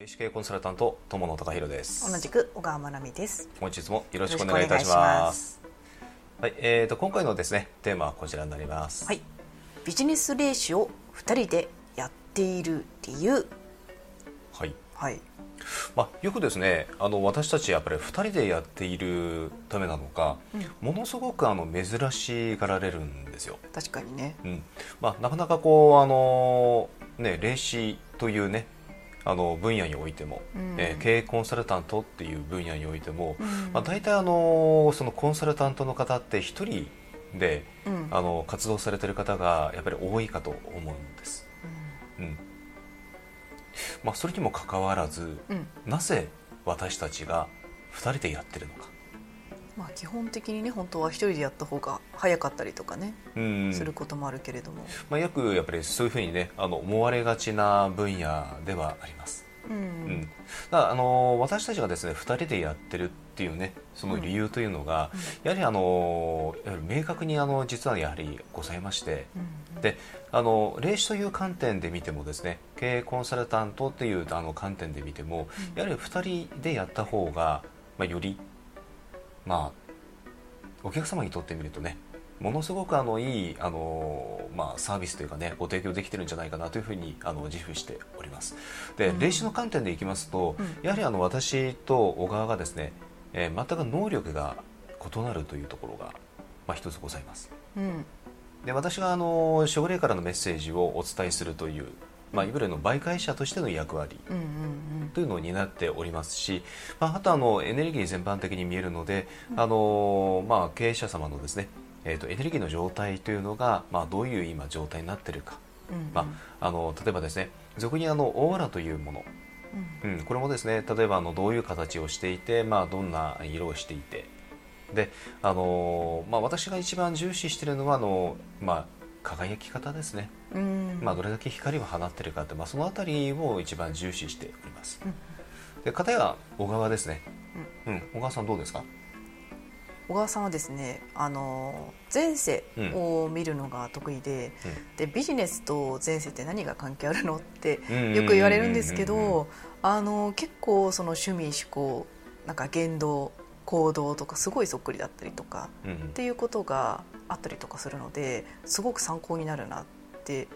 意識コンサルタント友野隆弘です。同じく小川真奈美です。本日もよろしくお願いいたします。はい、えーと今回のですねテーマはこちらになります。はい。ビジネスレーシを二人でやっている理由。はい。はい。まあ、よくですねあの私たちやっぱり2人でやっているためなのか、ものすごくあの珍しがられるんですよ、確かにね。うん。まあ、なかなかこうあの、ね、霊視というねあの分野においても、うん。えー経営コンサルタントっていう分野においても、うん。まあ、大体あのそのコンサルタントの方って1人で、うん。あの活動されてる方がやっぱり多いかと思うんです、うん。まあ、それにもかかわらず、うん。なぜ私たちが2人でやってるのか、まあ基本的にね本当は一人でやった方が早かったりとかね、うん。することもあるけれども。まあ、よくやっぱりそういうふうにねあの思われがちな分野ではあります、うん、うん、だあの私たちがですね2人でやってるっていうねその理由というのが、やはりあの明確にあの実はやはりございまして、うん。であの霊視という観点で見てもですね経営コンサルタントっていうあの観点で見ても、やはり2人でやった方が、まあ、よりまあお客様にとってみるとねものすごくあのいいあの、まあ、サービスというかねご提供できてるんじゃないかなというふうにあの自負しております。で、うん。霊視の観点でいきますと、うん。やはりあの私と小川がですね、えー全く能力が異なるというところが、まあ、一つございます。うん。で私があの守護霊からのメッセージをお伝えするという、まあ、いわゆるの媒介者としての役割というのを担っておりますし、まあ、あとあのエネルギー全般的に見えるので、あのまあ、経営者様のですね、えー、とエネルギーの状態というのが、まあ、どういう今状態になっているか、まあ、あの例えばですね俗にあのオーラというもの、うん、これもですね例えばあのどういう形をしていて、まあ、どんな色をしていて。であの、まあ、私が一番重視しているのはあの、まあ、輝き方ですね、うん。まあ、どれだけ光を放っているかって、まあ、そのあたりを一番重視しております、で片や小川ですね、うん。小川さんどうですか？小川さんはですねあの前世を見るのが得意で,、でビジネスと前世って何が関係あるのってうんよく言われるんですけうんうんうんどあの結構その趣味思考なんか言動行動とかすごいそっくりだったりとかっていうことがあったりとかするのですごく参考になるなって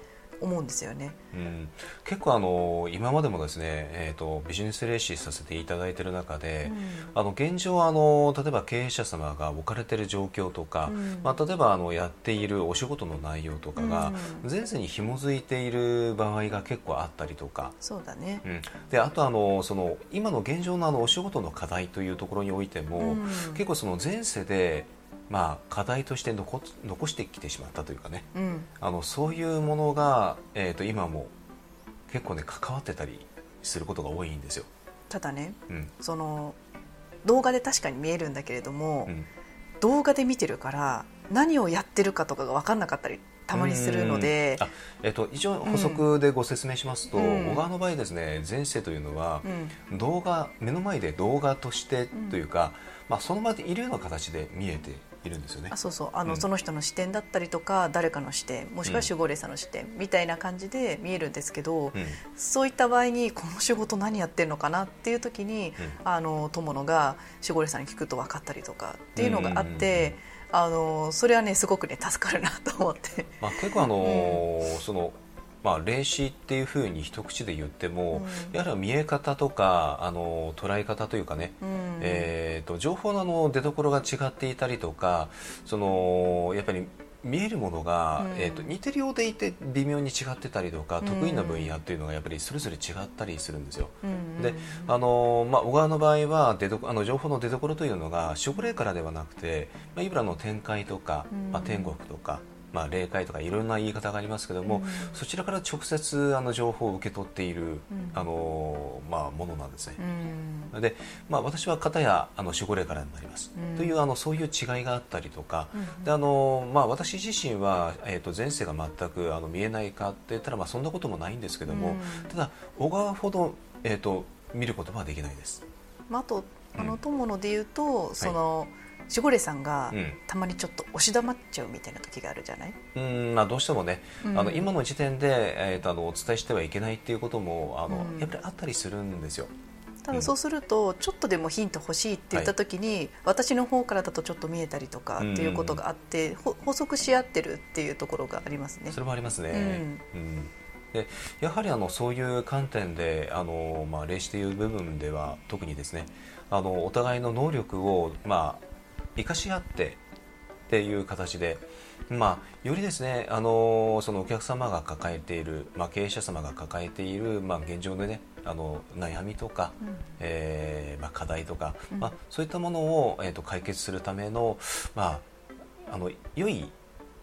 思うんですよね。うん、結構あの今までもですね、えー、とビジネスレーシーさせていただいている中で、あの現状あの例えば経営者様が置かれている状況とか、うん。まあ、例えばあのやっているお仕事の内容とかがうん。前世に紐づいている場合が結構あったりとか、そうだね。う。ん、であとあのその今の現状のあのお仕事の課題というところにおいても、うん。結構その前世で、まあ、課題として残残してきてしまったというかね。うん。あのそういうものが、えー、と今も結構ね関わってたりすることが多いんですよ。ただねうん。その動画で確かに見えるんだけれども、うん。動画で見てるから何をやってるかとかが分かんなかったりたまにするのでえっと一応補足でご説明しますと、うん。小川の場合ですね前世というのはう、ん。動画目の前で動画としてというか、まあ、その場でいるような形で見えているんですよね。あ。そうそう。あの、うん。その人の視点だったりとか誰かの視点もしくは守護霊さんの視点みたいな感じで見えるんですけど、うん。そういった場合にこの仕事何やってるのかなっていう時に、あの友野が守護霊さんに聞くと分かったりとかっていうのがあって、あのそれはねすごくね助かるなと思って。まあ、結構あのーそのまあ、霊視っていうふうに一口で言っても、うん。やはり見え方とかあの捉え方というかね、うん。えー、と情報のあの出所が違っていたりとかそのやっぱり見えるものが、うん。えー、と似てるようでいて微妙に違ってたりとか、うん。得意な分野っていうのがやっぱりそれぞれ違ったりするんですよ。うん。であのまあ、小川の場合は出どあの情報の出所というのが守護霊からではなくて、まあ、いわゆるあの天界とか、うん。まあ、天国とか、まあ、霊界とかいろんな言い方がありますけども、うん。そちらから直接あの情報を受け取っている、うん。あのまあ、ものなんですね。うん。で、まあ、私は片やあの守護霊からになります、うん。というあのそういう違いがあったりとか、うんであのまあ、私自身は、えー、と前世が全くあの見えないかって言ったら、まあ、そんなこともないんですけども、うん。ただ小川ほど、えー、と見ることはできないです。まあ、あとあうん。の友野で言うと、その守護霊さんがうん。たまにちょっと押し黙っちゃうみたいな時があるじゃない、うんまあ、どうしてもね、うん。あの今の時点で、えー、とあのお伝えしてはいけないっていうこともあの、うん。やっぱりあったりするんですよ。ただそうするとちょっとでもヒント欲しいって言った時に、私の方からだとちょっと見えたりとかっていうことがあって、ほ補足し合ってるっていうところがありますね。そ。れもありますね。うん。でやはりあのそういう観点であの、まあ、霊視という部分では特にですねあのお互いの能力を、まあ、生かし合ってっていう形で、まあ、よりですねあのそのお客様が抱えている、まあ、経営者様が抱えている、まあ、現状のねあの悩みとか、うん。えーまあ、課題とか、うん。まあ、そういったものを、えー、と解決するための,、まあ、あの良い、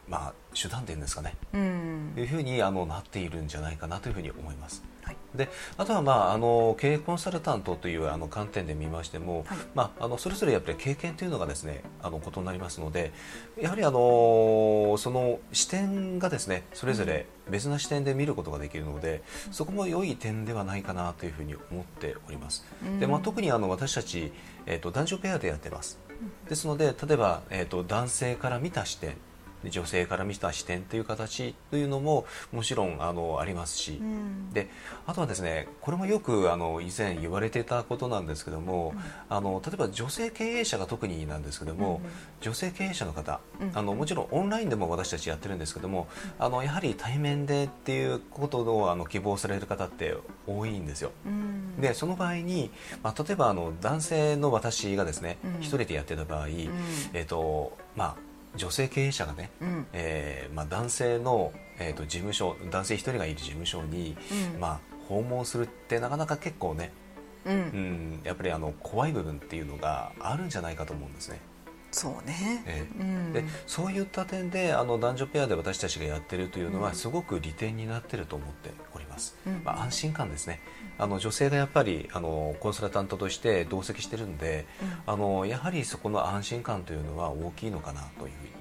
まあ、手段っていうんですかね。うん。というふうにあのなっているんじゃないかなというふうに思います。はい。であとは、まあ、あの経営コンサルタントというあの観点で見ましても、はい。まあ、あのそれぞれやっぱり経験というのがですねあの異なりますのでやはりあのその視点がですねそれぞれ別な視点で見ることができるので、そこも良い点ではないかなというふうに思っております。でまあ、特にあの私たち、えー、と男女ペアでやってます。ですので例えば、えー、と男性から見た視点で女性から見た視点という形というのももちろんあのありますし、うん。であとはですねこれもよくあの以前言われていたことなんですけども、あの例えば女性経営者が特になんですけども、うん女性経営者の方、うん。あのもちろんオンラインでも私たちやってるんですけども、あのやはり対面でっていうことをあの希望される方って多いんですよ。うん。でその場合に、まあ、例えばあの男性の私がですねうん。一、人でやってた場合、えっ、とまあ女性経営者がね、うん。えーまあ、男性の、えー、と事務所男性一人がいる事務所に、うん。まあ、訪問するってなかなか結構ね、うん。うん、やっぱりあの怖い部分っていうのがあるんじゃないかと思うんですね。そうね、ええ。うん。でそういった点であの男女ペアで私たちがやってるというのは、うん。すごく利点になってると思っております、うん。まあ、安心感ですね。あの女性がやっぱりあのコンサルタントとして同席してるんで、あのやはりそこの安心感というのは大きいのかなというふうに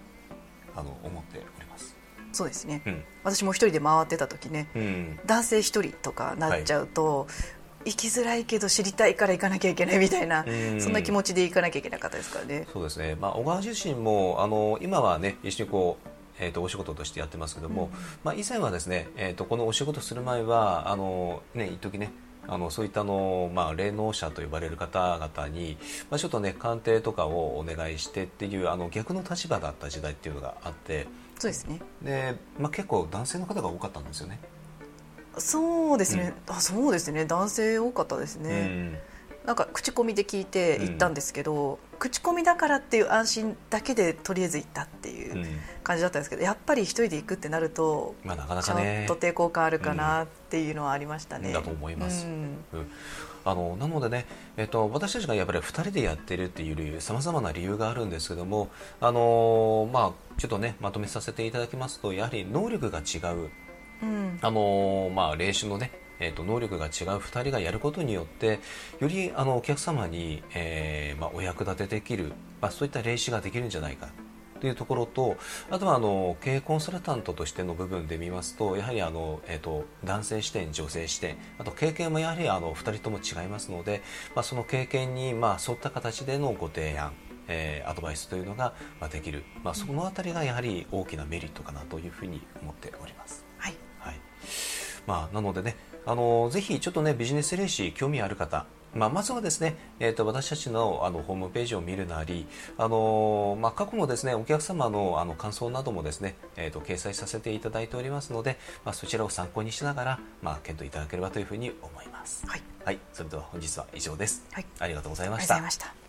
あの思っております、そうですね、うん。私も一人で回ってた時ねうん。男性一人とかなっちゃうと、行きづらいけど知りたいから行かなきゃいけないみたいな、うんそんな気持ちで行かなきゃいけなかったですからね。そうですね、まあ、小川自身もあの今はね一緒にこうえー、とお仕事としてやってますけども、うんまあ、以前はですね、えー、とこのお仕事する前はあの、ね、一時ねあのそういったあの、まあ、霊能者と呼ばれる方々に、まあ、ちょっとね鑑定とかをお願いしてっていうあの逆の立場だった時代っていうのがあってそうですね。で、まあ、結構男性の方が多かったんですよね。そうですね。あ、そうですね。男性多かったですね。なんか口コミで聞いて行ったんですけど、口コミだからっていう安心だけでとりあえず行ったっていうんううん感じだったんですけど、やっぱり一人で行くってなると。まあ、なかなちょかねっと抵抗感あるかなっていうのはありましたね。だと思いますうんうんあのなのでね、えっと、私たちがやっぱり2人でやってるっていうさまざまな理由があるんですけども、あのまあ、ちょっとねまとめさせていただきますとやはり能力が違う、うんあのまあ、霊視のねえっと能力が違う2人がやることによってよりあのお客様に、えーまあ、お役立てできる、まあ、そういった霊視ができるんじゃないかというところとあとはあの経営コンサルタントとしての部分で見ますとやはりあの、えー、と男性視点女性視点あと経験もやはりあの2人とも違いますので、まあ、その経験に、まあ、沿った形でのご提案えーアドバイスというのがまあできる、まあ、そのあたりがやはり大きなメリットかなというふうに思っております。まあ、なのでね、あのぜひちょっとねビジネス霊視興味ある方、まあ、まずはですね、えー、と私たちのあのホームページを見るなり、あのまあ、過去のですねお客様のあの感想などもですね、えー、と掲載させていただいておりますので、まあ、そちらを参考にしながら、まあ、検討いただければというふうに思います。はい。はい、それでは本日は以上です。はいありがとうございましたありがとうございま。した。